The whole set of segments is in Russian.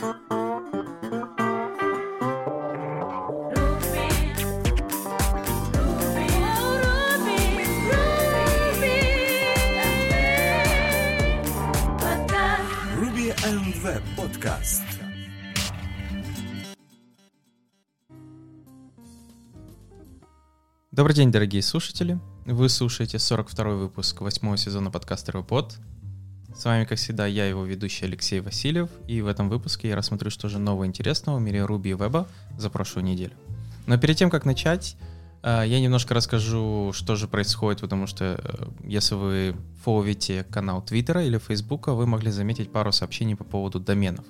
Web Podcast. Добрый день, дорогие слушатели. Вы слушаете 42-й выпуск 8 сезона подкаста «Робот». С вами, как всегда, я, его ведущий Алексей Васильев, и в этом выпуске я рассмотрю, что же нового интересного в мире Руби и Веба за прошлую неделю. Но перед тем, как начать, э, я немножко расскажу, что же происходит, потому что э, если вы фоловите канал Твиттера или Фейсбука, вы могли заметить пару сообщений по поводу доменов.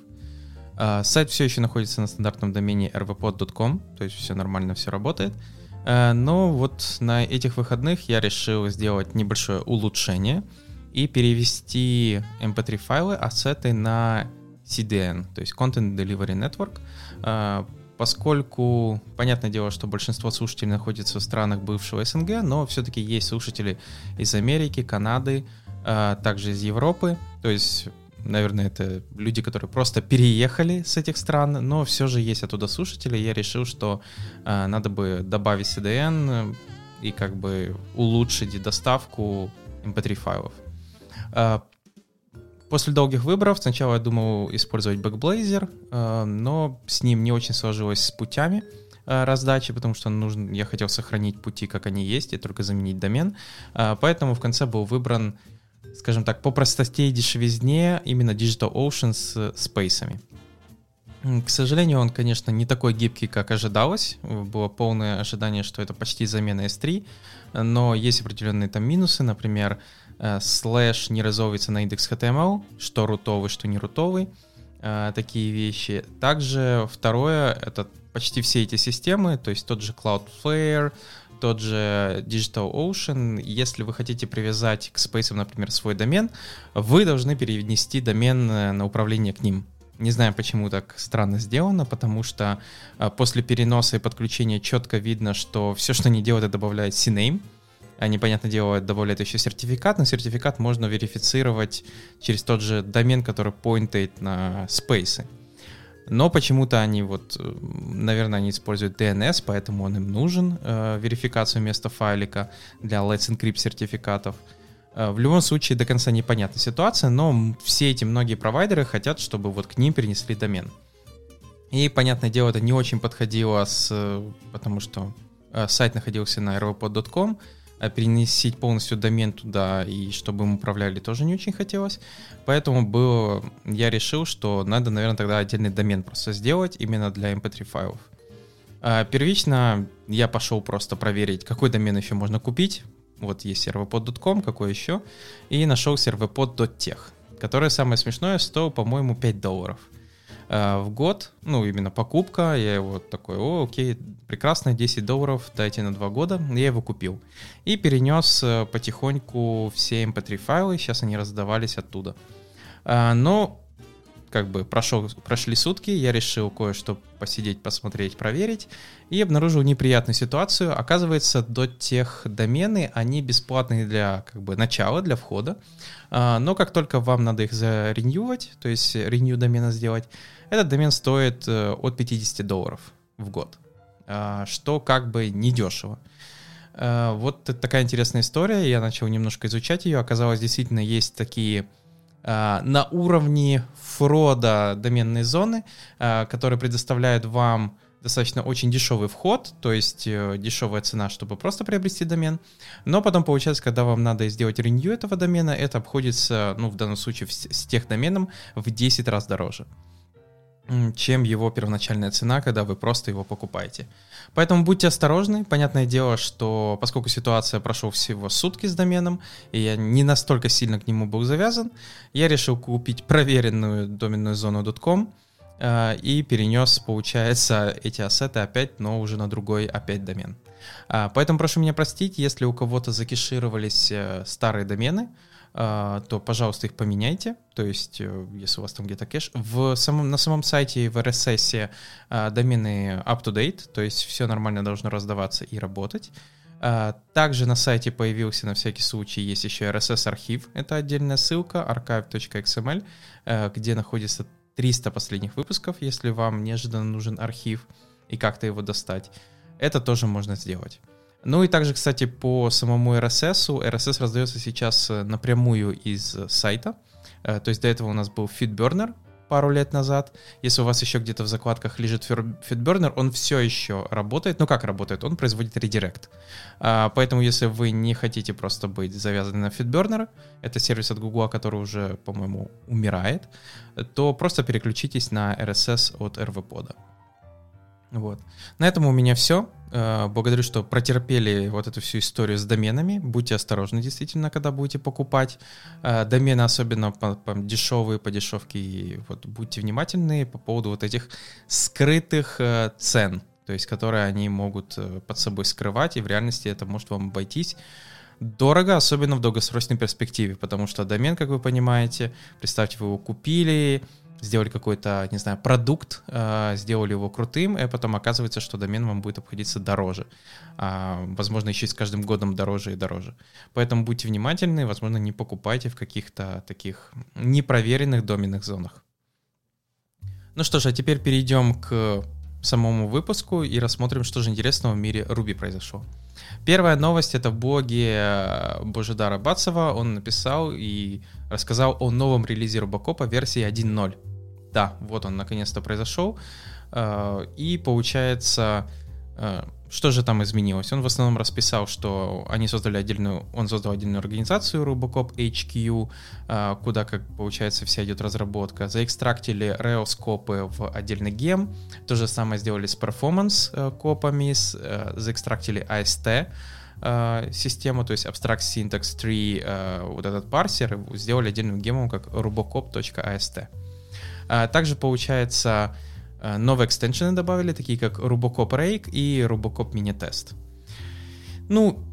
Э, Сайт все еще находится на стандартном домене rvpod.com, то есть все нормально, все работает. Но вот на этих выходных я решил сделать небольшое улучшение и перевести mp3 файлы, ассеты на CDN, то есть Content Delivery Network, Э, поскольку, понятное дело, что большинство слушателей находится в странах бывшего СНГ, но все-таки есть слушатели из Америки, Канады, э, также из Европы, то есть наверное, это люди, которые просто переехали с этих стран, но все же есть оттуда слушатели. Я решил, что э, надо бы добавить CDN и как бы улучшить доставку MP3 файлов. Э, После долгих выборов сначала я думал использовать Backblazer, э, но с ним не очень сложилось с путями э, раздачи, потому что нужно, я хотел сохранить пути, как они есть, и только заменить домен. Э, Поэтому в конце был выбран, скажем так, по простоте и дешевизне именно DigitalOcean с спейсами. М, К сожалению, он, конечно, не такой гибкий, как ожидалось. Было полное ожидание, что это почти замена S3, но есть определенные там минусы, например, э, слэш не разовывается на индекс HTML, что рутовый, что не рутовый, э, такие вещи. Также второе, это почти все эти системы, то есть тот же Cloudflare, тот же DigitalOcean, если вы хотите привязать к Space, например, свой домен, вы должны перенести домен э, на управление к ним. Не знаю, почему так странно сделано, потому что э, после переноса и подключения четко видно, что все, что они делают, это добавляет CNAME. Они, понятное дело, добавляют еще сертификат, но сертификат можно верифицировать через тот же домен, который поинтает на спейсы. Но почему-то они вот, э, наверное, они используют DNS, поэтому он им нужен, э, верификацию вместо файлика для Let's Encrypt сертификатов. Э, В любом случае до конца непонятна ситуация, но все эти многие провайдеры хотят, чтобы вот к ним перенесли домен. И, понятное дело, это не очень подходило, с, э, потому что э, сайт находился на rvpod.com, а переносить полностью домен туда и чтобы им управляли тоже не очень хотелось. Поэтому было, я решил, что надо, наверное, тогда отдельный домен просто сделать именно для mp3 файлов. А, Первично я пошел просто проверить, какой домен еще можно купить. Вот есть servpod.com, какой еще. И нашел servpod.tech, который, самое смешное, стоил, по-моему, 5 долларов в год, ну, именно покупка, я его такой, о, окей, прекрасно, 10 долларов, дайте на 2 года, я его купил. И перенес э, потихоньку все mp3 файлы, сейчас они раздавались оттуда. А, Но, как бы, прошел, прошли сутки, я решил кое-что посидеть, посмотреть, проверить, и обнаружил неприятную ситуацию. Оказывается, до тех домены, они бесплатные для, как бы, начала, для входа, а, но как только вам надо их зареньювать, то есть renew домена сделать, этот домен стоит э, от 50 долларов в год, а, что как бы недешево. Э, Вот такая интересная история, я начал немножко изучать ее, оказалось, действительно есть такие а, на уровне фрода доменной зоны, а, которые предоставляют вам достаточно очень дешевый вход, то есть э, дешевая цена, чтобы просто приобрести домен. Но потом получается, когда вам надо сделать ренью этого домена, это обходится, ну, в данном случае, с, с тех доменом в 10 раз дороже чем его первоначальная цена, когда вы просто его покупаете. Поэтому будьте осторожны. Понятное дело, что поскольку ситуация прошел всего сутки с доменом, и я не настолько сильно к нему был завязан, я решил купить проверенную доменную зону .com э, и перенес, получается, эти ассеты опять, но уже на другой опять домен. А, Поэтому прошу меня простить, если у кого-то закешировались э, старые домены, то, пожалуйста, их поменяйте. То есть, э, если у вас там где-то кэш. В самом, на самом сайте в RSS а, домены up-to-date, то есть все нормально должно раздаваться и работать. А, Также на сайте появился на всякий случай, есть еще RSS-архив, это отдельная ссылка, archive.xml, э, где находится 300 последних выпусков, если вам неожиданно нужен архив и как-то его достать. Это тоже можно сделать. Ну и также, кстати, по самому RSS, RSS раздается сейчас э, напрямую из сайта. Э, то есть до этого у нас был FeedBurner, пару лет назад. Если у вас еще где-то в закладках лежит FeedBurner, он все еще работает. Ну как работает? Он производит редирект. А, поэтому если вы не хотите просто быть завязаны на FeedBurner, это сервис от Google, который уже, по-моему, умирает, то просто переключитесь на RSS от RVPod. Вот. На этом у меня все. Э, благодарю, что протерпели вот эту всю историю с доменами. Будьте осторожны, действительно, когда будете покупать э, домены, особенно по, по дешевые, по дешевке. И вот будьте внимательны по поводу вот этих скрытых э, цен, то есть которые они могут под собой скрывать, и в реальности это может вам обойтись дорого, особенно в долгосрочной перспективе, потому что домен, как вы понимаете, представьте, вы его купили, сделали какой-то, не знаю, продукт, э, сделали его крутым, и потом оказывается, что домен вам будет обходиться дороже. А, возможно, еще и с каждым годом дороже и дороже. Поэтому будьте внимательны, возможно, не покупайте в каких-то таких непроверенных доменных зонах. Ну что ж, а теперь перейдем к самому выпуску и рассмотрим, что же интересного в мире Ruby произошло. Первая новость — это в блоге э, Божидара Бацева. Он написал и рассказал о новом релизе Робокопа версии 1.0. Да, вот он наконец-то произошел. Э, и получается, э, что же там изменилось? Он в основном расписал, что они создали отдельную, он создал отдельную организацию Robocop HQ, э, куда, как получается, вся идет разработка. Заэкстрактили Rails копы в отдельный гем. То же самое сделали с performance копами, заэкстрактили AST систему, то есть Abstract Syntax 3, вот этот парсер, сделали отдельным гемом, как robocop.ast. Также, получается, Э, новые экстеншены добавили, такие как Rubocop Rake и Rubocop Mini Test. Ну,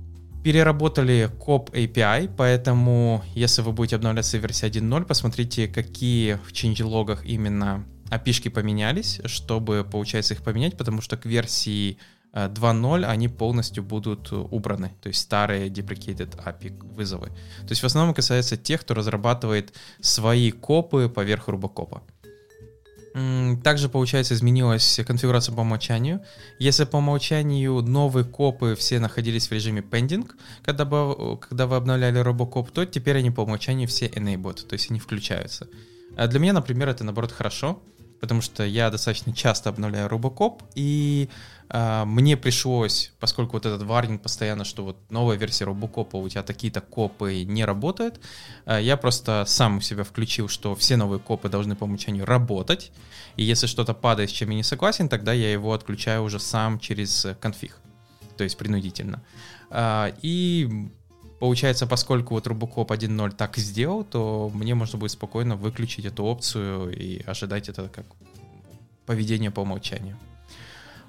переработали COP API, поэтому если вы будете обновляться в версии 1.0, посмотрите, какие в changelogах именно api поменялись, чтобы, получается, их поменять, потому что к версии 2.0 э, они полностью будут убраны, то есть старые deprecated API вызовы. То есть в основном касается тех, кто разрабатывает свои копы поверх рубокопа. Также, получается, изменилась конфигурация по умолчанию. Если по умолчанию новые копы все находились в режиме pending, когда, бы, когда вы обновляли робокоп, то теперь они по умолчанию все enabled, то есть они включаются. А для меня, например, это наоборот хорошо, потому что я достаточно часто обновляю робокоп, и а, мне пришлось, поскольку вот этот варнинг постоянно, что вот новая версия робокопа, у тебя такие-то копы не работают, а, я просто сам у себя включил, что все новые копы должны по умолчанию работать, и если что-то падает, с чем я не согласен, тогда я его отключаю уже сам через конфиг, то есть принудительно. А, и Получается, поскольку вот Robocop 1.0 так сделал, то мне можно будет спокойно выключить эту опцию и ожидать это как поведение по умолчанию.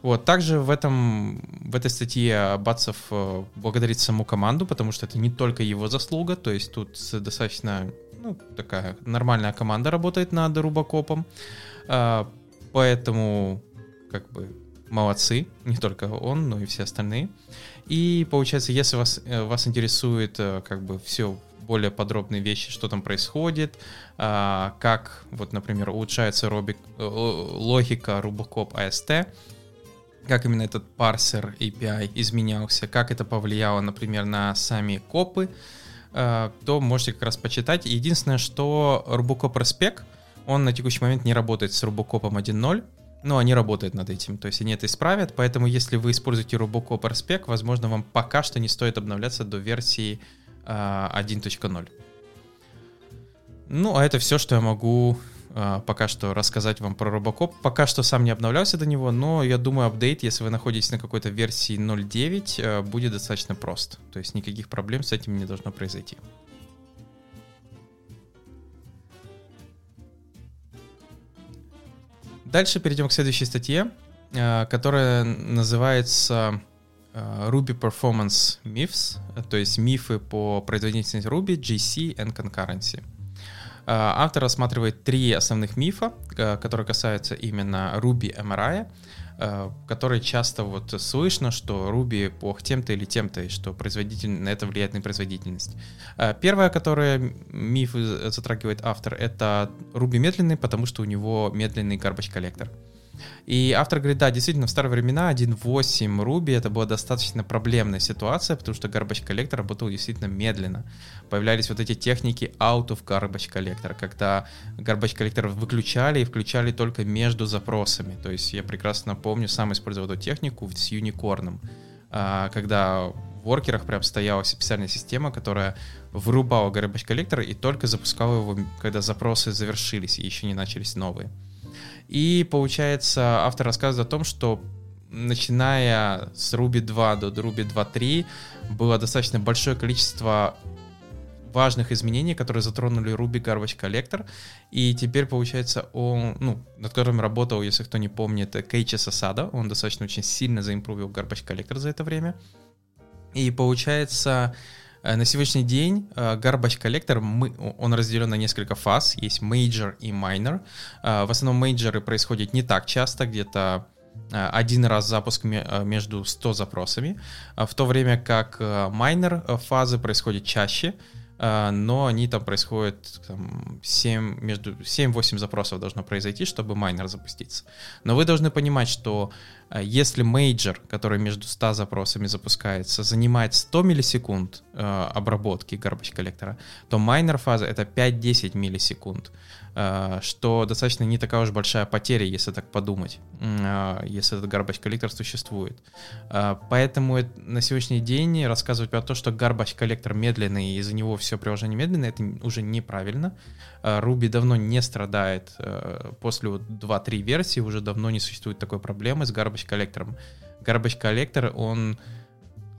Вот, также в, этом, в этой статье Бацев э, благодарит саму команду, потому что это не только его заслуга, то есть тут достаточно ну, такая нормальная команда работает над Рубокопом, а, поэтому как бы молодцы, не только он, но и все остальные. И получается, если вас, э, вас интересует э, как бы все более подробные вещи, что там происходит, а, как, вот, например, улучшается робик, логика Rubocop AST, как именно этот парсер API изменялся, как это повлияло, например, на сами копы, э, то можете как раз почитать. Единственное, что Rubocop Respec, он на текущий момент не работает с Rubocop 1.0, но они работают над этим, то есть они это исправят, поэтому если вы используете Rubocop Respec, возможно, вам пока что не стоит обновляться до версии 1.0. Э, ну, а это все, что я могу а, пока что рассказать вам про Робокоп. Пока что сам не обновлялся до него, но я думаю, апдейт, если вы находитесь на какой-то версии 0.9, а, будет достаточно прост. То есть никаких проблем с этим не должно произойти. Дальше перейдем к следующей статье, а, которая называется Ruby Performance Myths, то есть мифы по производительности Ruby, GC and Concurrency. Автор рассматривает три основных мифа, которые касаются именно Ruby MRI, которые часто вот слышно, что Ruby плох тем-то или тем-то, и что производитель, на это влияет на производительность. Первое, которое миф затрагивает автор, это Ruby медленный, потому что у него медленный garbage коллектор. И автор говорит, да, действительно, в старые времена 1.8 Ruby это была достаточно проблемная ситуация, потому что garbage collector работал действительно медленно. Появлялись вот эти техники out of garbage collector, когда garbage collector выключали и включали только между запросами. То есть я прекрасно помню, сам использовал эту технику с Unicorn, а, когда в воркерах прям стояла специальная система, которая вырубала garbage collector и только запускала его, когда запросы завершились и еще не начались новые. И получается, автор рассказывает о том, что начиная с Ruby 2 до Ruby 2.3 было достаточно большое количество важных изменений, которые затронули Ruby Garbage Collector. И теперь, получается, он, ну, над которым работал, если кто не помнит, Кейчи Сасада. Он достаточно очень сильно заимпровил Garbage Collector за это время. И получается, на сегодняшний день э, Garbage Collector, мы, он разделен на несколько фаз, есть Major и Minor. Э, в основном major ы происходят не так часто, где-то один раз запуск между 100 запросами, в то время как minor фазы происходят чаще, но они там происходят там, 7, между 7-8 запросов должно произойти, чтобы minor запуститься. Но вы должны понимать, что а если major, который между 100 запросами запускается, занимает 100 миллисекунд э, обработки garbage collector а, то minor фаза это 5-10 миллисекунд, что достаточно не такая уж большая потеря, если так подумать, э, если этот garbage collector существует. Э, поэтому на сегодняшний день рассказывать про то, что garbage collector медленный и из-за него все приложение медленное, это уже неправильно. Э, Ruby давно не страдает э, после вот 2-3 версии, уже давно не существует такой проблемы с garbage collector ом. Garbage collector, он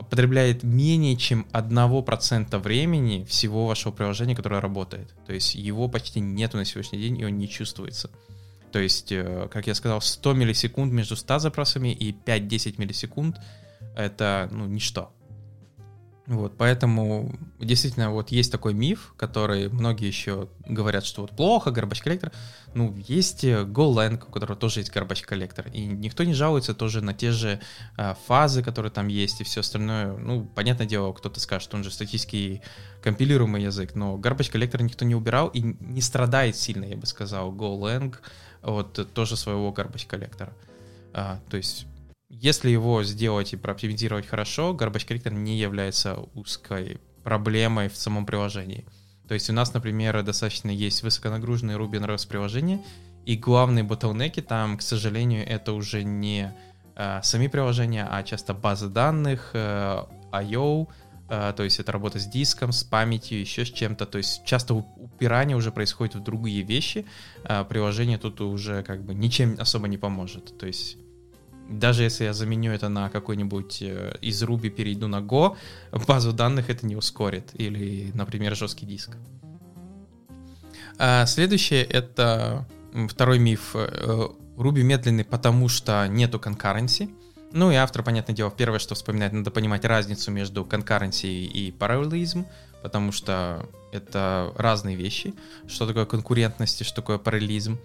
потребляет менее чем 1% времени всего вашего приложения, которое работает. То есть его почти нету на сегодняшний день, и он не чувствуется. То есть, э, как я сказал, 100 миллисекунд между 100 запросами и 5-10 миллисекунд — это ну, ничто. Вот, поэтому действительно вот есть такой миф, который многие еще говорят, что вот плохо, garbage коллектор. Ну, есть э, GoLang, у которого тоже есть garbage коллектор, и никто не жалуется тоже на те же а, фазы, которые там есть, и все остальное. Ну, понятное дело, кто-то скажет, что он же статический компилируемый язык, но garbage коллектор никто не убирал и не страдает сильно, я бы сказал, GoLang от тоже своего garbage коллектора. А, то есть если его сделать и прооптимизировать хорошо, Garbage Collector не является узкой проблемой в самом приложении. То есть у нас, например, достаточно есть высоконагруженные Ruby on Rails приложения, и главные ботлнеки там, к сожалению, это уже не э, сами приложения, а часто базы данных, э, I.O., э, то есть это работа с диском, с памятью, еще с чем-то. То есть часто упирание уже происходит в другие вещи, э, приложение тут уже как бы ничем особо не поможет. То есть даже если я заменю это на какой-нибудь э, из Ruby перейду на Go, базу данных это не ускорит. Или, например, жесткий диск. А следующее это второй миф. Э, Ruby медленный, потому что нету concurrency. Ну и автор, понятное дело, первое, что вспоминает, надо понимать разницу между concurrency и параллелизм, потому что это разные вещи. Что такое конкурентность и что такое параллелизм.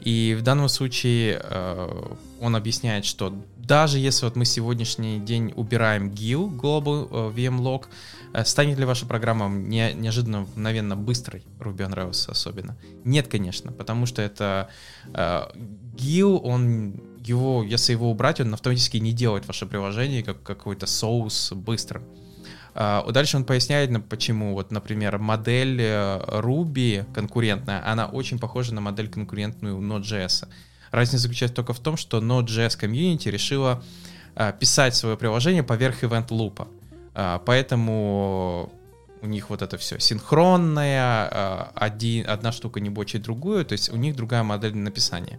И в данном случае э, он объясняет, что даже если вот мы сегодняшний день убираем GIL, Global э, VM Log, э, станет ли ваша программа не, неожиданно, мгновенно быстрой, Ruby on Rails особенно? Нет, конечно, потому что это э, GIL, он его, если его убрать, он автоматически не делает ваше приложение как какой-то соус быстрым. А, дальше он поясняет, почему, вот, например, модель э, Ruby конкурентная, она очень похожа на модель конкурентную Node.js. Разница заключается только в том, что Node.js комьюнити решила а, писать свое приложение поверх event лупа. Поэтому у них вот это все синхронное, одна штука не бочит другую, то есть у них другая модель написания.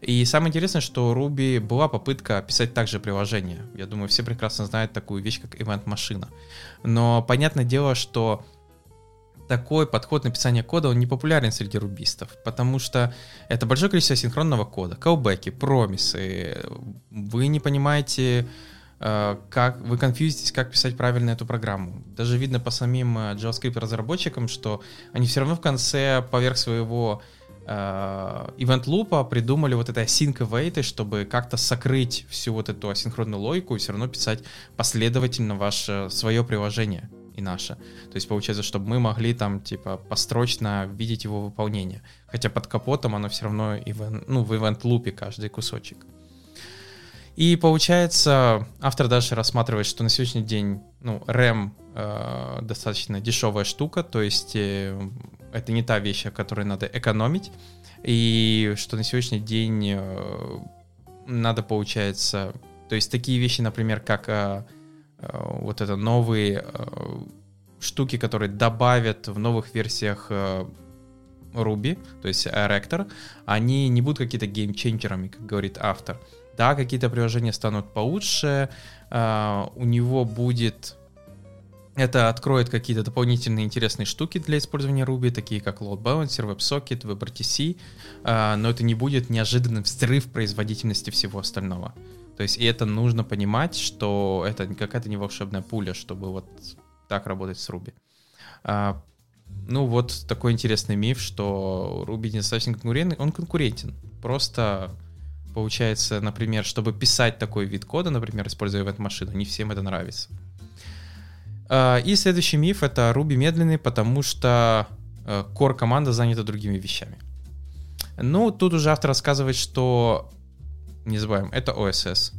И самое интересное, что у Ruby была попытка писать также приложение. Я думаю, все прекрасно знают такую вещь, как event-машина. Но понятное дело, что такой подход написания кода, он не популярен среди рубистов, потому что это большое количество синхронного кода, колбеки, промисы. Вы не понимаете, э, как вы конфьюзитесь, как писать правильно эту программу. Даже видно по самим э, JavaScript разработчикам, что они все равно в конце поверх своего event лупа придумали вот это async await, чтобы как-то сокрыть всю вот эту асинхронную логику и все равно писать последовательно ваше свое приложение и наше. То есть получается, чтобы мы могли там типа построчно видеть его выполнение. Хотя под капотом оно все равно event, ну, в event лупе каждый кусочек. И получается, автор дальше рассматривает, что на сегодняшний день ну, RAM э, достаточно дешевая штука, то есть э, это не та вещь, о которой надо экономить, и что на сегодняшний день э, надо, получается, то есть такие вещи, например, как э, Э, вот это новые э, штуки, которые добавят в новых версиях э, Ruby, то есть Rector, они не будут какие-то геймченджерами, как говорит автор. Да, какие-то приложения станут получше, у него будет... Это откроет какие-то дополнительные интересные штуки для использования Ruby, такие как Load Balancer, WebSocket, WebRTC, но это не будет неожиданный взрыв производительности всего остального. То есть и это нужно понимать, что это какая-то не волшебная пуля, чтобы вот так работать с Ruby. А, ну вот такой интересный миф, что Ruby недостаточно конкурентный. Он конкурентен. Просто получается, например, чтобы писать такой вид кода, например, используя event-машину, не всем это нравится. А, и следующий миф — это Ruby медленный, потому что э, core команда занята другими вещами. Ну, тут уже автор рассказывает, что не забываем, это OSS.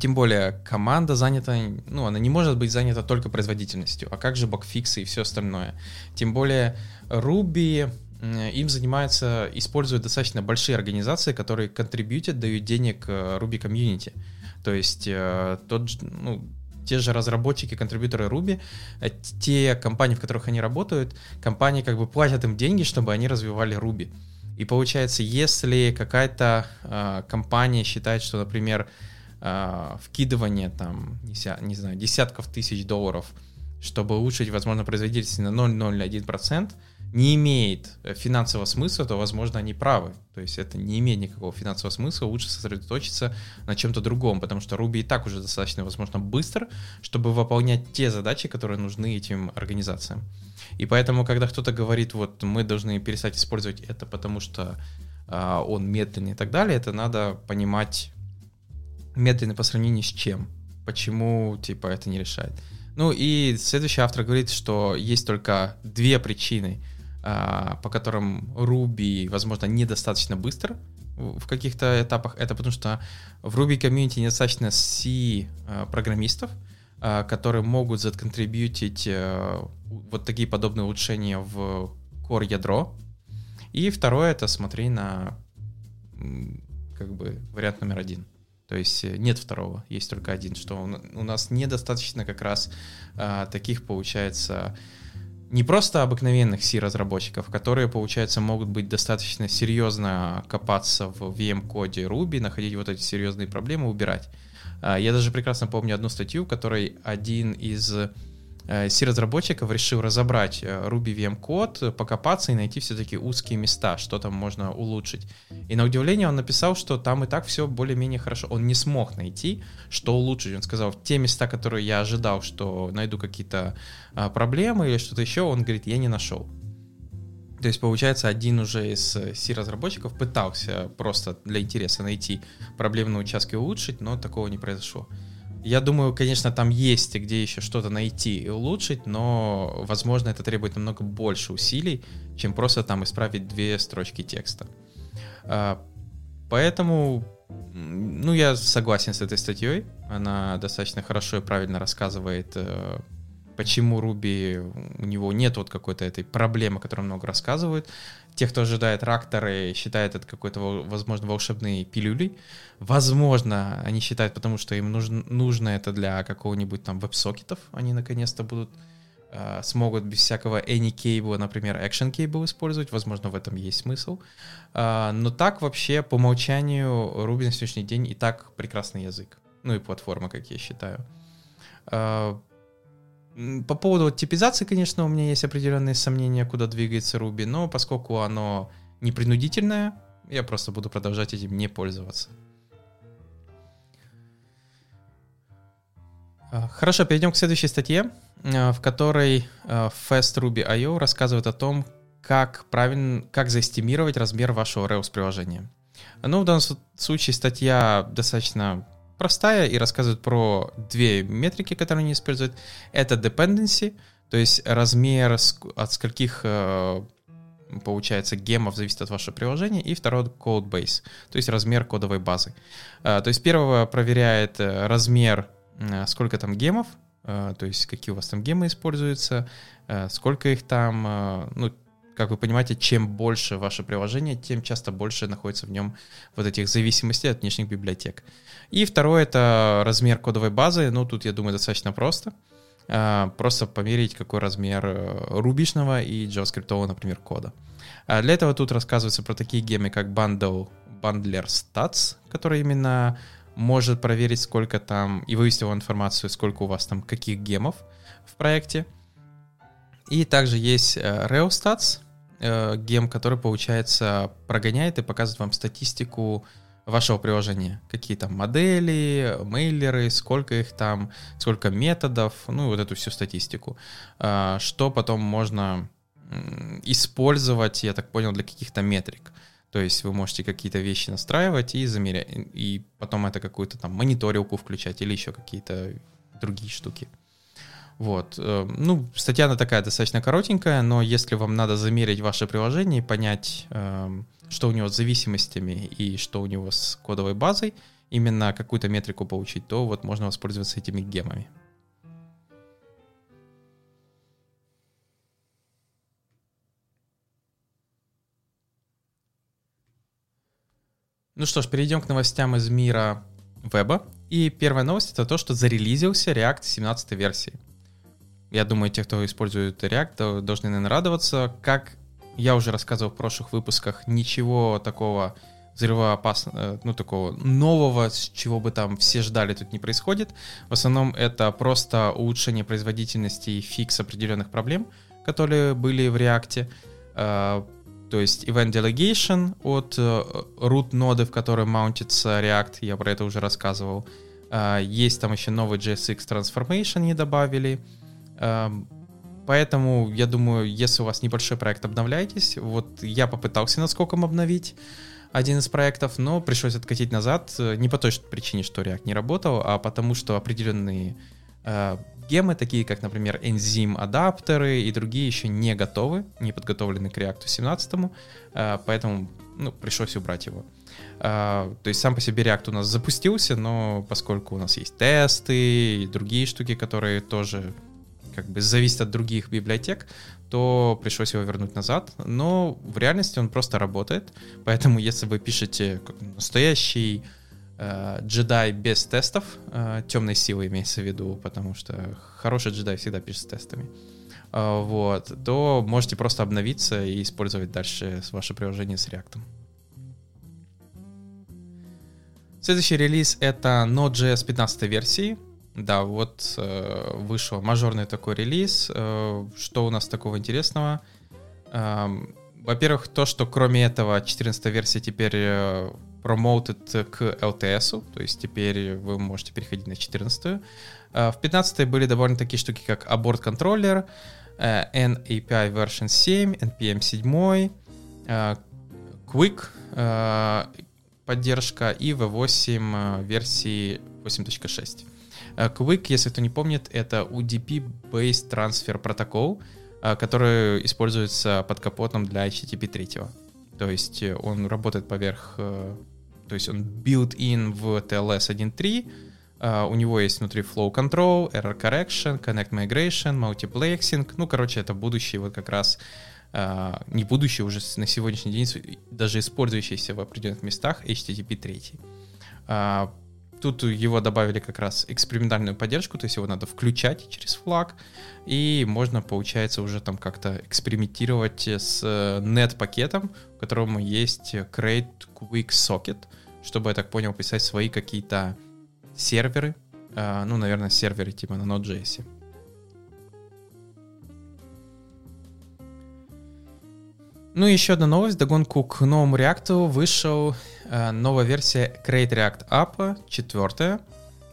Тем более команда занята, ну, она не может быть занята только производительностью, а как же бокфиксы и все остальное. Тем более Ruby им занимаются, используют достаточно большие организации, которые контрибьютят, дают денег э, Ruby комьюнити. То есть э, тот, ну, те же разработчики, контрибьюторы Ruby, э, те компании, в которых они работают, компании как бы платят им деньги, чтобы они развивали Ruby. И получается, если какая-то э, компания считает, что, например, э, вкидывание там, не знаю, десятков тысяч долларов, чтобы улучшить, возможно, производительность на 0,01%, не имеет финансового смысла, то, возможно, они правы. То есть это не имеет никакого финансового смысла, лучше сосредоточиться на чем-то другом, потому что Ruby и так уже достаточно, возможно, быстр, чтобы выполнять те задачи, которые нужны этим организациям. И поэтому, когда кто-то говорит, вот мы должны перестать использовать это, потому что а, он медленный и так далее, это надо понимать медленный по сравнению с чем, почему типа это не решает. Ну и следующий автор говорит, что есть только две причины, по которым Ruby, возможно, недостаточно быстро в каких-то этапах. Это потому что в Ruby комьюнити недостаточно C-программистов, а, которые могут законтрибьютить вот такие подобные улучшения в core ядро. И второе это смотри на как бы вариант номер один. То есть э, нет второго, есть только один, что у нас недостаточно как раз а, таких получается не просто обыкновенных C-разработчиков, которые, получается, могут быть достаточно серьезно копаться в VM-коде Ruby, находить вот эти серьезные проблемы, убирать. А, я даже прекрасно помню одну статью, в которой один из C-разработчиков решил разобрать э, Ruby VM код, покопаться и найти все-таки узкие места, что там можно улучшить. И на удивление он написал, что там и так все более-менее хорошо. Он не смог найти, что улучшить. Он сказал, те места, которые я ожидал, что найду какие-то а, проблемы или что-то еще, он говорит, я не нашел. То есть, получается, один уже из C-разработчиков пытался просто для интереса найти проблемные участки улучшить, но такого не произошло. Я думаю, конечно, там есть где еще что-то найти и улучшить, но, возможно, это требует намного больше усилий, чем просто там исправить две строчки текста. А, поэтому, ну, я согласен с этой статьей. Она достаточно хорошо и правильно рассказывает э, почему Руби у него нет вот какой-то этой проблемы, о которой много рассказывают. Те, кто ожидает ракторы, считают это какой-то, возможно, волшебной пилюлей. Возможно, они считают, потому что им нужно, нужно это для какого-нибудь там веб-сокетов. Они наконец-то будут э, смогут без всякого any cable, например, action cable использовать. Возможно, в этом есть смысл. Э, но так вообще по умолчанию Ruby на сегодняшний день и так прекрасный язык. Ну и платформа, как я считаю. По поводу типизации, конечно, у меня есть определенные сомнения, куда двигается Ruby, но поскольку оно не принудительное, я просто буду продолжать этим не пользоваться. А, хорошо, перейдем к следующей статье, а, в которой а, Fast Ruby IO рассказывает о том, как правильно, как заэстимировать размер вашего Rails приложения. Ну, в данном случае статья достаточно простая и рассказывает про две метрики, которые они используют. Это dependency, то есть размер от скольких э, получается гемов зависит от вашего приложения, и второй code base, то есть размер кодовой базы. Э, то есть первого проверяет э, размер, сколько там гемов, то есть какие у вас там гемы используются, сколько их там, ну, как вы понимаете, чем больше ваше приложение, тем часто больше находится в нем вот этих зависимостей от внешних библиотек. И второе — это размер кодовой базы. Ну, тут, я думаю, достаточно просто. А, просто померить, какой размер э, рубишного и JavaScript, например, кода. А для этого тут рассказывается про такие гемы, как bundle, bundler stats, который именно может проверить, сколько там, и вывести вам информацию, сколько у вас там каких гемов в проекте. И также есть э, ReoStats, э, гем, который, получается, прогоняет и показывает вам статистику вашего приложения. Какие там модели, мейлеры, сколько их там, сколько методов, ну и вот эту всю статистику. Э, что потом можно использовать, я так понял, для каких-то метрик. То есть вы можете какие-то вещи настраивать и замерять, и потом это какую-то там мониторилку включать или еще какие-то другие штуки. Вот. Э, ну, статья она такая достаточно коротенькая, но если вам надо замерить ваше приложение и понять, эм, что у него с зависимостями и что у него с кодовой базой, именно какую-то метрику получить, то вот можно воспользоваться этими гемами. Ну что ж, перейдем к новостям из мира веба. И первая новость это то, что зарелизился React 17 версии. Я думаю, те, кто использует React, должны, наверное, радоваться. Как я уже рассказывал в прошлых выпусках, ничего такого взрывоопасного, э, ну, такого нового, с чего бы там все ждали, тут не происходит. В основном это просто улучшение производительности и фикс определенных проблем, которые были в React. Э, то есть Event Delegation от э, root ноды, в которой маунтится React, я про это уже рассказывал. Есть там еще новый JSX Transformation не добавили. Эм, поэтому, я думаю, если у вас небольшой проект, обновляйтесь. Вот я попытался наскоком обновить один из проектов, но пришлось откатить назад. Э, не по той причине, что React не работал, а потому что определенные э, гемы, такие как, например, энзим адаптеры и другие еще не готовы, не подготовлены к React 17, э, поэтому ну, пришлось убрать его. Uh, то есть сам по себе React у нас запустился, но поскольку у нас есть тесты и другие штуки, которые тоже как бы зависит от других библиотек, то пришлось его вернуть назад. Но в реальности он просто работает. Поэтому если вы пишете настоящий э, джедай без тестов, э, темной силы имеется в виду, потому что хороший джедай всегда пишет с тестами, э, вот, то можете просто обновиться и использовать дальше ваше приложение с React. Следующий релиз это Node.js 15 версии. Да, вот э, вышел мажорный такой релиз. Э, что у нас такого интересного? Э, во-первых, то, что кроме этого 14 версия теперь э, промоутит к LTS, то есть теперь вы можете переходить на 14. Э, в 15 были довольно такие штуки, как аборт контроллер, э, NAPI version 7, NPM 7, э, Quick э, поддержка и V8 э, версии 8.6. Э, Quick, если кто не помнит, это UDP-based Transfer Protocol, э, который используется под капотом для HTTP 3. То есть э, он работает поверх, то есть он built-in в TLS 1.3, у него есть внутри flow control, error correction, connect migration, multiplexing. Ну, короче, это будущее вот как раз не будущее уже на сегодняшний день, даже использующийся в определенных местах HTTP 3. Тут его добавили как раз экспериментальную поддержку, то есть его надо включать через флаг, и можно, получается, уже там как-то экспериментировать с net-пакетом, в котором есть create quick socket, чтобы, я так понял, писать свои какие-то серверы, а, ну, наверное, серверы типа на Node.js. Ну и еще одна новость. Догонку к новому реакту вышел э, новая версия Create React App, четвертая.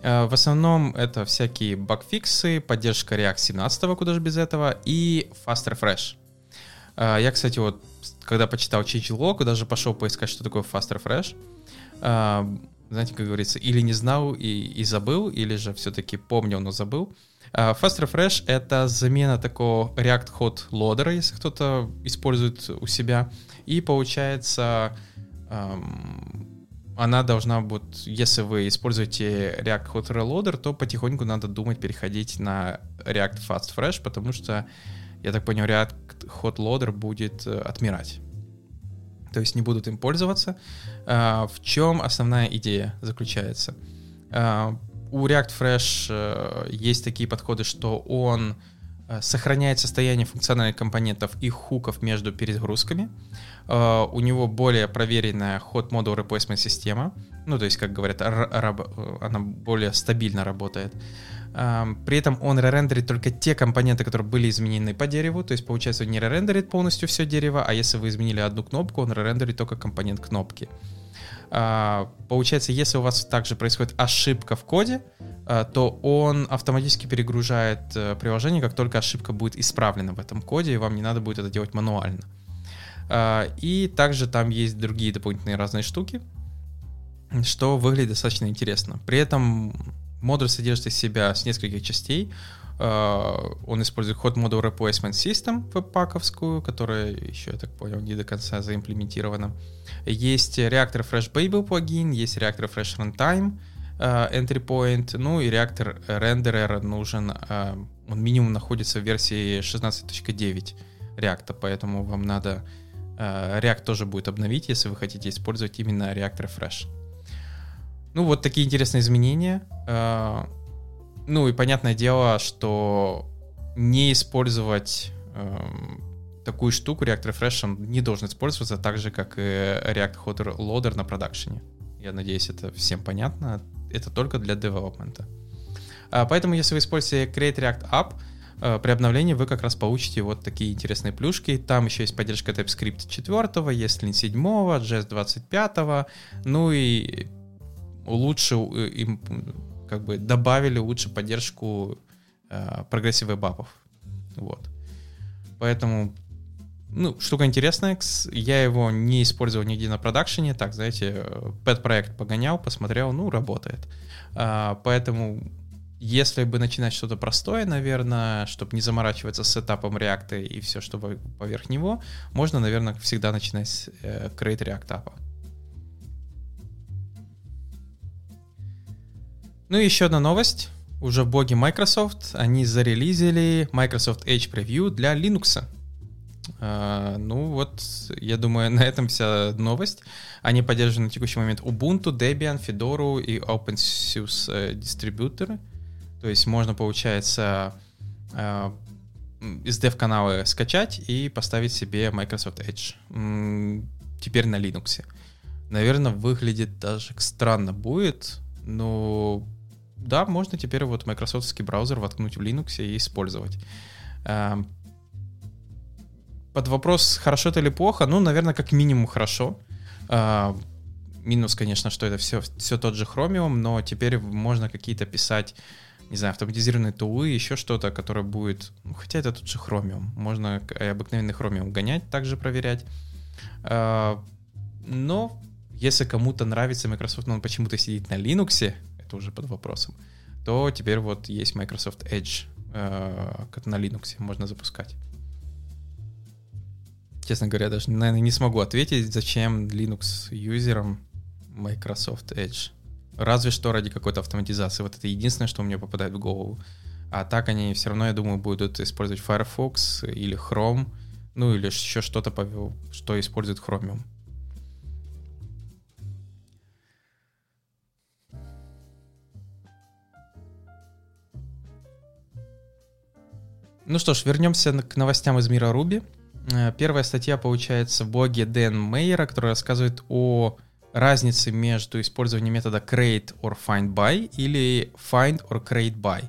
Э, в основном это всякие багфиксы, поддержка React 17, куда же без этого, и Fast Refresh. Э, я, кстати, вот когда почитал changelog, даже пошел поискать, что такое Fast Refresh. Э, знаете, как говорится, или не знал и, и забыл, или же все-таки помнил, но забыл. Fast Refresh — это замена такого React Hot Loader, если кто-то использует у себя. И получается, эм, она должна будет, если вы используете React Hot Reloader, то потихоньку надо думать переходить на React Fast Fresh, потому что, я так понял, React Hot Loader будет э, отмирать. То есть не будут им пользоваться. А, в чем основная идея заключается? А, у React Fresh э, есть такие подходы, что он э, сохраняет состояние функциональных компонентов и хуков между перегрузками. Uh, у него более проверенная hot model replacement система. Ну, то есть, как говорят, она более стабильно работает. При этом он ререндерит только те компоненты, которые были изменены по дереву. То есть, получается, он не ререндерит полностью все дерево, а если вы изменили одну кнопку, он ререндерит только компонент кнопки. Uh, получается, если у вас также происходит ошибка в коде, то он автоматически перегружает э, приложение, как только ошибка будет исправлена в этом коде, и вам не надо будет это делать мануально. А, и также там есть другие дополнительные разные штуки, что выглядит достаточно интересно. При этом модуль содержит из себя с нескольких частей. А, он использует Hot Model Replacement System веб-паковскую, которая еще, я так понял, не до конца заимплементирована. Есть реактор Fresh Babel плагин, есть реактор Fresh Runtime, а, Entry Point, ну и реактор Renderer нужен, он минимум находится в версии 16.9 реакта, поэтому вам надо Э, React тоже будет обновить, если вы хотите использовать именно React Refresh. Ну, вот такие интересные изменения. Э, ну и понятное дело, что не использовать эм, такую штуку React Refresh он не должен использоваться так же, как и React Hot Loader на продакшене. Я надеюсь, это всем понятно. Это только для девелопмента. Э, поэтому, если вы используете Create React App, Э, при обновлении вы как раз получите вот такие интересные плюшки. Там еще есть поддержка TypeScript 4, есть Lean 7, JS 25, ну и лучше э, им как бы добавили лучше поддержку э, прогрессивных бапов. Вот. Поэтому, ну, штука интересная. Я его не использовал нигде на продакшене. Так, знаете, пэт-проект погонял, посмотрел, ну, работает. А, поэтому если бы начинать что-то простое, наверное, чтобы не заморачиваться с этапом React и все, что поверх него, можно, наверное, всегда начинать с э, Create React. Ну и еще одна новость. Уже в боге Microsoft они зарелизили Microsoft Edge Preview для Linux. Uh, ну вот, я думаю, на этом вся новость. Они поддерживают на текущий момент Ubuntu, Debian, Fedora и OpenSUSE э, дистрибьюторы. То есть можно, получается, э, из dev-канала скачать и поставить себе Microsoft Edge. Теперь на Linux. Наверное, выглядит даже странно будет, но да, можно теперь вот майкрософтский браузер воткнуть в Linux и использовать. Э, под вопрос, хорошо это или плохо, ну, наверное, как минимум хорошо. Э, минус, конечно, что это все, все тот же Chromium, но теперь можно какие-то писать не знаю, автоматизированные тулы, еще что-то, которое будет... Ну, хотя это тут же Chromium. Можно обыкновенный Chromium гонять, также проверять. А, но если кому-то нравится Microsoft, но он почему-то сидит на Linux, это уже под вопросом, то теперь вот есть Microsoft Edge, а, как на Linux можно запускать. Честно говоря, даже, наверное, не смогу ответить, зачем Linux-юзерам Microsoft Edge. Разве что ради какой-то автоматизации. Вот это единственное, что мне попадает в голову. А так они все равно, я думаю, будут использовать Firefox или Chrome, ну или еще что-то, что использует Chromium. Ну что ж, вернемся к новостям из мира Ruby. Э, первая статья получается в блоге Дэн Мейера, который рассказывает о разницы между использованием метода create or find by или find or create by.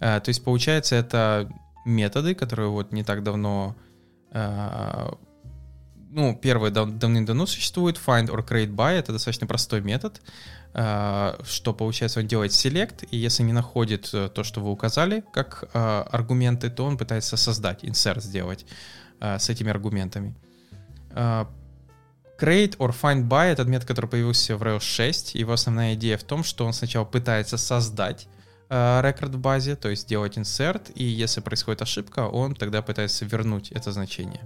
Uh, то есть получается это методы, которые вот не так давно uh, ну, первое дав- давным-давно существует, find or create by, это достаточно простой метод, э, что получается он делает select, и если не находит э, то, что вы указали как э, аргументы, то он пытается создать, insert сделать э, с этими аргументами. Create or find by этот метод, который появился в Rails 6. Его основная идея в том, что он сначала пытается создать рекорд в базе, то есть делать insert, и если происходит ошибка, он тогда пытается вернуть это значение.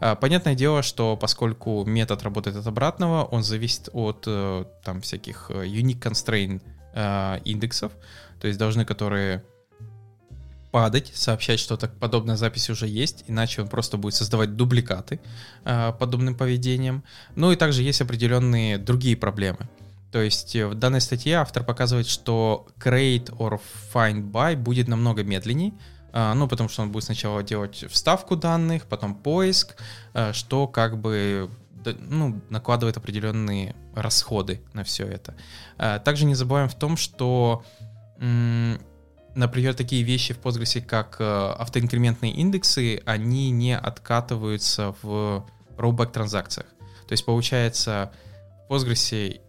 Э, понятное дело, что поскольку метод работает от обратного, он зависит от э, там всяких э, unique constraint э, индексов, то есть должны, которые падать, сообщать, что так подобная запись уже есть, иначе он просто будет создавать дубликаты подобным поведением. Ну и также есть определенные другие проблемы. То есть в данной статье автор показывает, что create or find by будет намного медленней, ну потому что он будет сначала делать вставку данных, потом поиск, э, что как бы ну, накладывает определенные расходы на все это. Э, Также не забываем в том, что например, такие вещи в Postgres, как э, автоинкрементные индексы, они не откатываются в rollback транзакциях. То есть получается в Postgres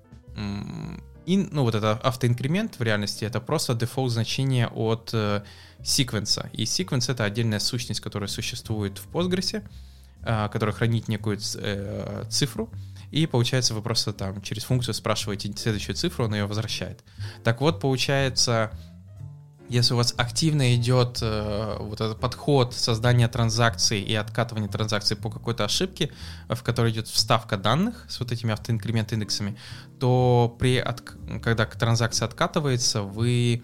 ин- ну вот это автоинкремент в реальности это просто дефолт значение от э, секвенса. И секвенс это отдельная сущность, которая существует в Postgres, э, которая хранит некую э, цифру. И получается, вы просто там через функцию спрашиваете следующую цифру, он ее возвращает. Так вот, получается, если у вас активно идет э, вот этот подход создания транзакций и откатывания транзакций по какой-то ошибке, в которой идет вставка данных с вот этими автоинкремент индексами, то при от, когда транзакция откатывается, вы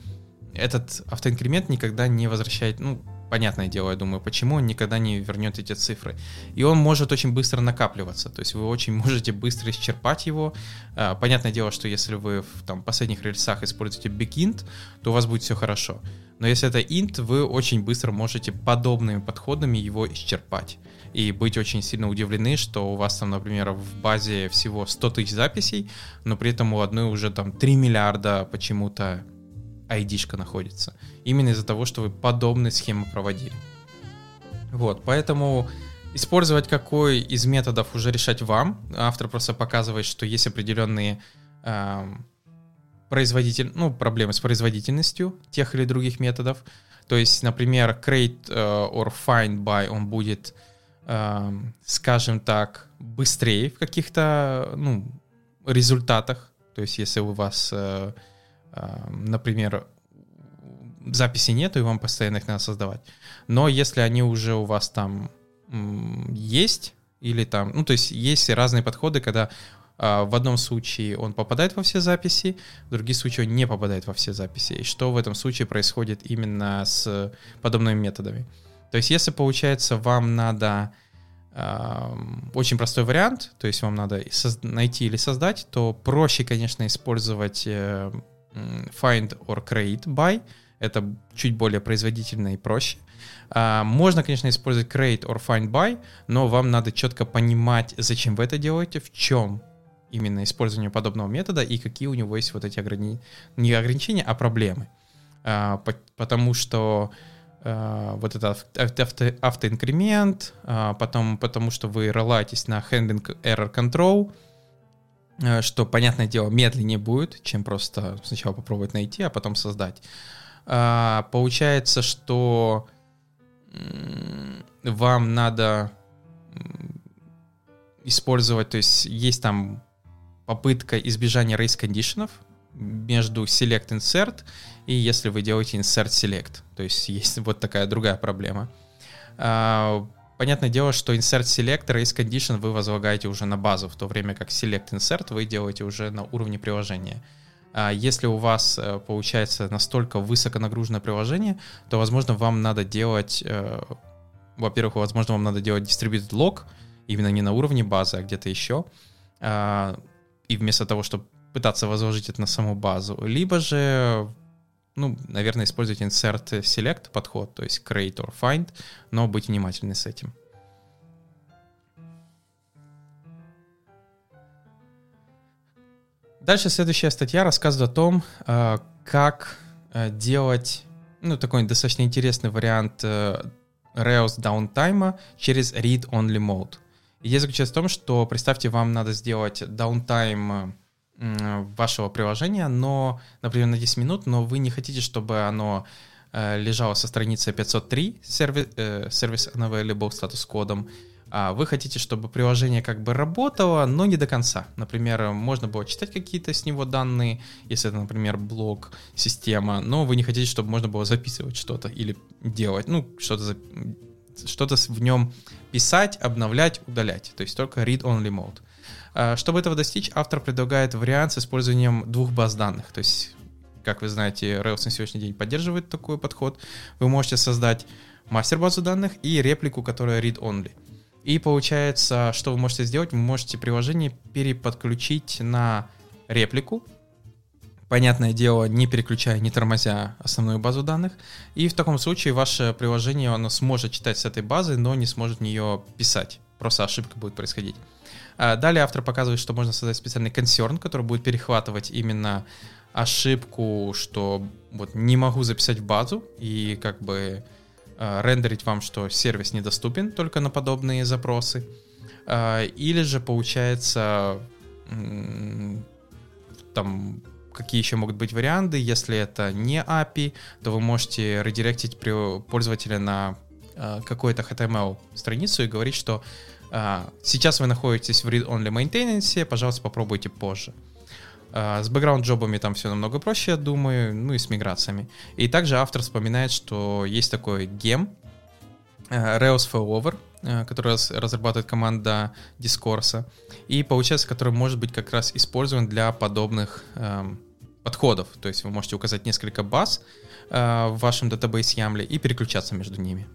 этот автоинкремент никогда не возвращает, ну, понятное дело, я думаю, почему он никогда не вернет эти цифры. И он может очень быстро накапливаться, то есть вы очень можете быстро исчерпать его. А, Понятное дело, что если вы в там, последних рельсах используете bigint, то у вас будет все хорошо. Но если это int, вы очень быстро можете подобными подходами его исчерпать. И быть очень сильно удивлены, что у вас там, например, в базе всего 100 тысяч записей, но при этом у одной уже там 3 миллиарда почему-то ID-шка находится. Именно из-за того, что вы подобные схемы проводили. Вот, поэтому использовать какой из методов уже решать вам. Автор просто показывает, что есть определенные эм, производитель, ну, проблемы с производительностью тех или других методов. То есть, например, create э, or find by, он будет, эм, скажем так, быстрее в каких-то, ну, результатах. То есть, если у вас, э, э, например, записи нету, и вам постоянно их надо создавать. Но если они уже у вас там есть, или там, ну, то есть есть разные подходы, когда а, в одном случае он попадает во все записи, в других случаях он не попадает во все записи. И что в этом случае происходит именно с подобными методами. То есть если, получается, вам надо ам, очень простой вариант, то есть вам надо найти или создать, то проще, конечно, использовать э, find or create by, это чуть более производительно и проще. А, Можно, конечно, использовать create or find by, но вам надо четко понимать, зачем вы это делаете, в чем именно использование подобного метода и какие у него есть вот эти ограни... не ограничения, а проблемы. А, по- Потому что а, вот это авто- авто- автоинкремент, потом потому что вы релайтесь на handling error control, что, понятное дело, медленнее будет, чем просто сначала попробовать найти, а потом создать. А, Получается, что вам надо использовать, то есть есть там попытка избежания race кондишенов между select insert и если вы делаете insert select. То есть есть вот такая другая проблема. А, Понятное дело, что insert select, race condition вы возлагаете уже на базу, в то время как select insert вы делаете уже на уровне приложения. А Если у вас э, получается настолько высоконагруженное приложение, то, возможно, вам надо делать, э, во-первых, возможно, вам надо делать distributed log, именно не на уровне базы, а где-то еще, а, и вместо того, чтобы пытаться возложить это на саму базу, либо же, ну, наверное, использовать insert select подход, то есть create or find, но быть внимательны с этим. Дальше следующая статья рассказывает о том, э, как э, делать, ну, такой достаточно интересный вариант э, Rails даунтайма через read-only mode. Идея заключается в том, что представьте, вам надо сделать даунтайм вашего приложения, но, например, на 10 минут, но вы не хотите, чтобы оно э, лежало со страницы 503 сервис, э, сервис unavailable статус-кодом, а вы хотите, чтобы приложение как бы работало, но не до конца. Например, можно было читать какие-то с него данные, если это, например, блок, система, но вы не хотите, чтобы можно было записывать что-то или делать, ну, что-то что-то в нем писать, обновлять, удалять. То есть только read-only mode. А, чтобы этого достичь, автор предлагает вариант с использованием двух баз данных. То есть, как вы знаете, Rails на сегодняшний день поддерживает такой подход. Вы можете создать мастер-базу данных и реплику, которая read-only. И получается, что вы можете сделать? Вы можете приложение переподключить на реплику, понятное дело, не переключая, не тормозя основную базу данных. И в таком случае ваше приложение оно сможет читать с этой базы, но не сможет в нее писать. Просто ошибка будет происходить. А далее автор показывает, что можно создать специальный консерн, который будет перехватывать именно ошибку, что вот не могу записать в базу, и как бы Э, рендерить вам, что сервис недоступен только на подобные запросы. Э, или же получается там какие еще могут быть варианты. Если это не API, то вы можете редиректить пользователя на какую-то HTML страницу и говорить, что сейчас вы находитесь в read-only maintenance, пожалуйста, попробуйте позже. А, с бэкграунд-джобами там все намного проще, я думаю, ну и с миграциями. И также автор вспоминает, что есть такой гем, э, Rails Failover, э, который разрабатывает команда Discourse, и получается, который может быть как раз использован для подобных эм, подходов. То есть вы можете указать несколько баз э, в вашем датабейс YAML и переключаться между ними.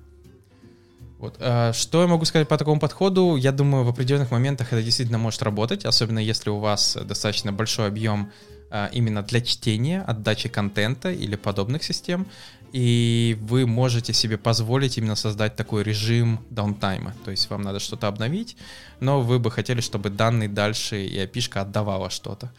Вот. А, что я могу сказать по такому подходу? Я думаю, в определенных моментах это действительно может работать, особенно если у вас достаточно большой объем а, именно для чтения, отдачи контента или подобных систем, и вы можете себе позволить именно создать такой режим даунтайма. То есть вам надо что-то обновить, но вы бы хотели, чтобы данные дальше и api отдавала что-то.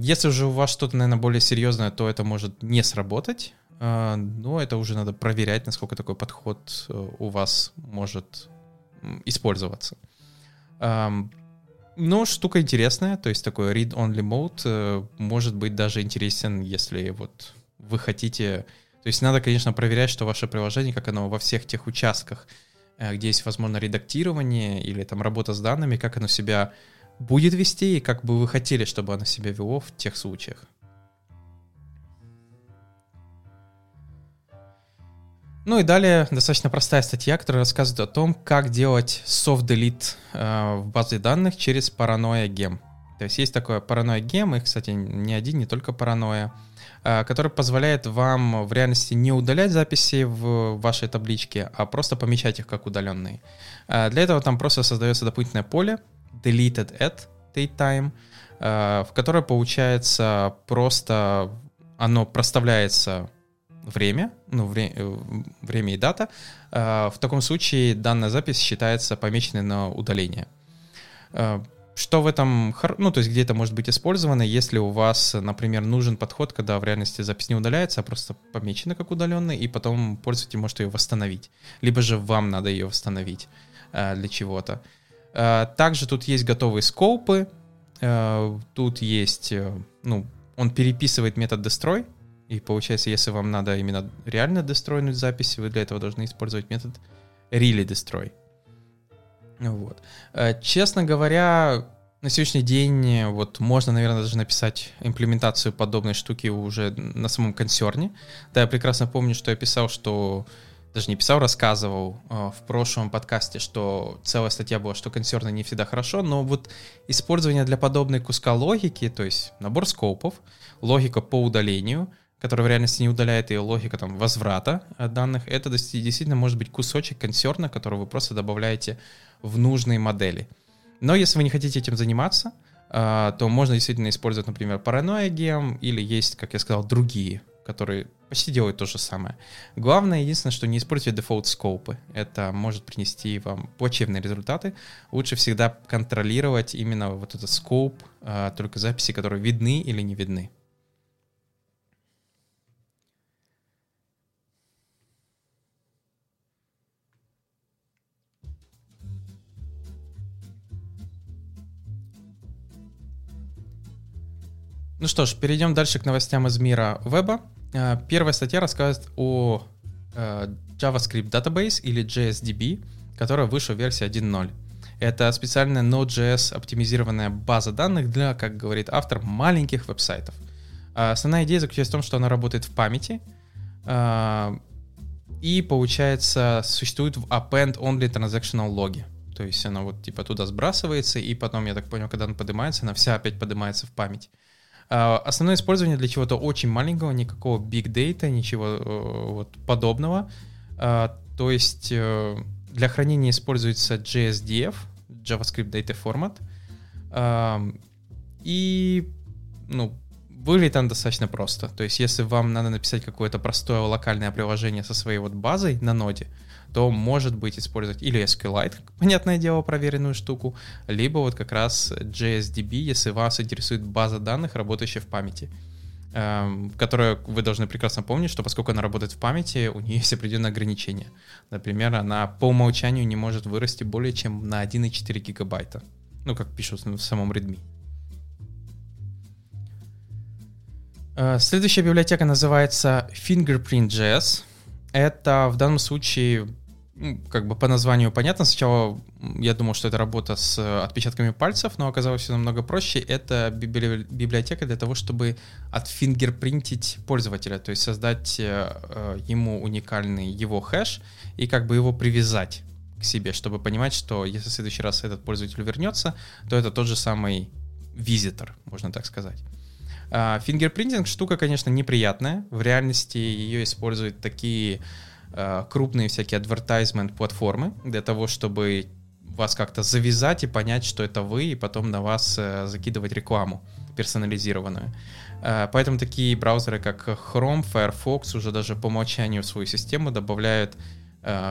Если же у вас что-то, наверное, более серьезное, то это может не сработать. А, но это уже надо проверять, насколько такой подход э, у вас может использоваться. Но штука интересная, то есть такой read-only mode э, может быть даже интересен, если вот вы хотите... То есть надо, конечно, проверять, что ваше приложение, как оно во всех тех участках, э, где есть, возможно, редактирование или там работа с данными, как оно себя будет вести и как бы вы хотели, чтобы оно себя вело в тех случаях. Ну и далее достаточно простая статья, которая рассказывает о том, как делать soft-delete э, в базе данных через паранойя гем. То есть есть такое паранойя гем, их, кстати, не один, не только паранойя, э, который позволяет вам в реальности не удалять записи в вашей табличке, а просто помечать их как удаленные. Э, для этого там просто создается дополнительное поле deleted at datetime, э, в которое получается просто оно проставляется время, ну, вре, э, время и дата, э, в таком случае данная запись считается помеченной на удаление. Э, что в этом, ну, то есть где это может быть использовано, если у вас, например, нужен подход, когда в реальности запись не удаляется, а просто помечена как удаленная, и потом пользователь может ее восстановить. Либо же вам надо ее восстановить для чего-то. Также тут есть готовые скопы, тут есть, ну, он переписывает метод destroy, и получается, если вам надо именно реально дестройнуть запись, вы для этого должны использовать метод really destroy. Вот. Э, честно говоря, на сегодняшний день вот можно, наверное, даже написать имплементацию подобной штуки уже на самом консерне. Да, я прекрасно помню, что я писал, что даже не писал, рассказывал э, в прошлом подкасте, что целая статья была, что консерны не всегда хорошо, но вот использование для подобной куска логики, то есть набор скопов, логика по удалению — которая в реальности не удаляет ее логика там, возврата данных, это действительно может быть кусочек консерна, который вы просто добавляете в нужные модели. Но если вы не хотите этим заниматься, а, то можно действительно использовать, например, паранойя гем, или есть, как я сказал, другие, которые почти делают то же самое. Главное, единственное, что не используйте дефолт скопы. Это может принести вам плачевные результаты. Лучше всегда контролировать именно вот этот скоп, а, только записи, которые видны или не видны. Ну что ж, перейдем дальше к новостям из мира веба. Э, первая статья рассказывает о э, JavaScript Database или JSDB, которая вышла в версии 1.0. Это специальная Node.js оптимизированная база данных для, как говорит автор, маленьких веб-сайтов. Э, основная идея заключается в том, что она работает в памяти, и, получается, существует в append only transactional логе. То есть она вот типа туда сбрасывается, и потом, я так понял, когда она поднимается, она вся опять поднимается в память. А, основное использование для чего-то очень маленького, никакого big data, ничего э, вот подобного. А, то есть э, для хранения используется JSDF, JavaScript Data Format. И, ну, выглядит он достаточно просто. То есть если вам надо написать какое-то простое локальное приложение со своей вот базой на ноде, то может быть использовать или SQLite, понятное дело, проверенную штуку, либо вот как раз JSDB, если вас интересует база данных, работающая в памяти эм, которая вы должны прекрасно помнить, что поскольку она работает в памяти, у нее есть определенные ограничения. Например, она по умолчанию не может вырасти более чем на 1,4 гигабайта. Ну, как пишут в самом Redmi. Э, следующая библиотека называется Fingerprint.js. Это в данном случае как бы по названию понятно. Сначала я думал, что это работа с отпечатками пальцев, но оказалось все намного проще. Это библиотека для того, чтобы отфингерпринтить пользователя, то есть создать э, э, ему уникальный его хэш и как бы его привязать к себе, чтобы понимать, что если в следующий раз этот пользователь вернется, то это тот же самый визитор, можно так сказать. А, фингерпринтинг штука, конечно, неприятная. В реальности ее используют такие крупные всякие advertisement платформы для того, чтобы вас как-то завязать и понять, что это вы, и потом на вас э, закидывать рекламу персонализированную. А, поэтому такие браузеры, как Chrome, Firefox уже даже по умолчанию в свою систему добавляют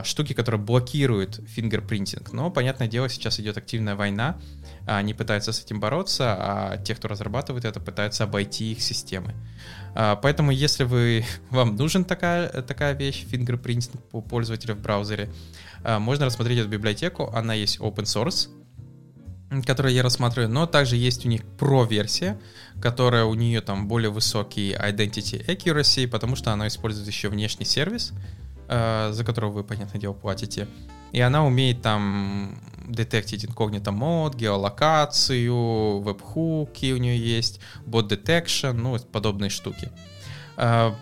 штуки, которые блокируют фингерпринтинг. Но, понятное дело, сейчас идет активная война, они пытаются с этим бороться, а те, кто разрабатывает это, пытаются обойти их системы. А, поэтому, если вы, вам нужен такая, такая вещь, фингерпринтинг по пользователю в браузере, а, можно рассмотреть эту библиотеку. Она есть open source, которую я рассматриваю, но также есть у них Pro-версия, которая у нее там более высокий identity accuracy, потому что она использует еще внешний сервис, а, за которого вы, понятное дело, платите. И она умеет там детектить инкогнито мод, геолокацию, веб-хуки у нее есть, бот detection, ну, подобные штуки. А,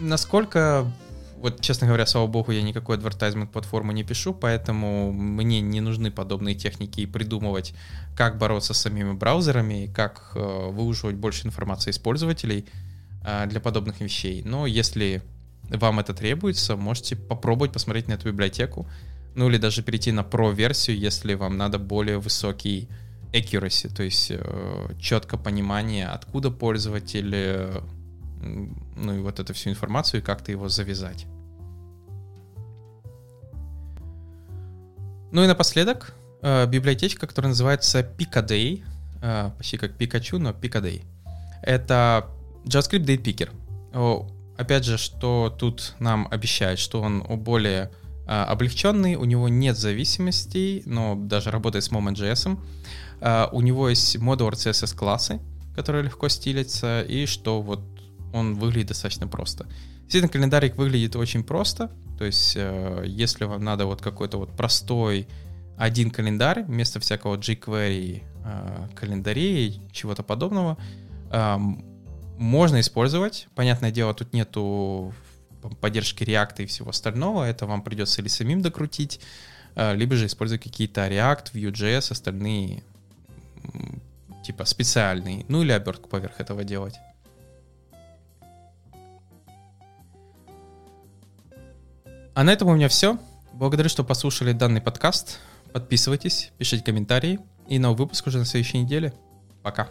насколько, вот, честно говоря, слава богу, я никакой advertisement платформы не пишу, поэтому мне не нужны подобные техники и придумывать, как бороться с самими браузерами, как э, выуживать больше информации из пользователей э, для подобных вещей. Но если вам это требуется, можете попробовать посмотреть на эту библиотеку, ну или даже перейти на Pro-версию, если вам надо более высокий accuracy, то есть э, четко понимание, откуда пользователь, э, ну и вот эту всю информацию, и как-то его завязать. Ну и напоследок, э, библиотечка, которая называется Picadey, э, почти как Пикачу, но Picadey. Это JavaScript Date Picker опять же, что тут нам обещает, что он более а, облегченный, у него нет зависимостей, но даже работает с Moment.js. А, у него есть modular CSS классы, которые легко стилятся, и что вот он выглядит достаточно просто. Действительно, календарик выглядит очень просто, то есть э, если вам надо вот какой-то вот простой один календарь вместо всякого jQuery э, календарей, чего-то подобного, можно использовать. Понятное дело, тут нету поддержки React и всего остального. Это вам придется или самим докрутить, э, либо же использовать какие-то React, Vue.js, остальные типа специальные, ну или обертку поверх этого делать. А на этом у меня все. Благодарю, что послушали данный подкаст. Подписывайтесь, пишите комментарии. И новый выпуск уже на следующей неделе. Пока.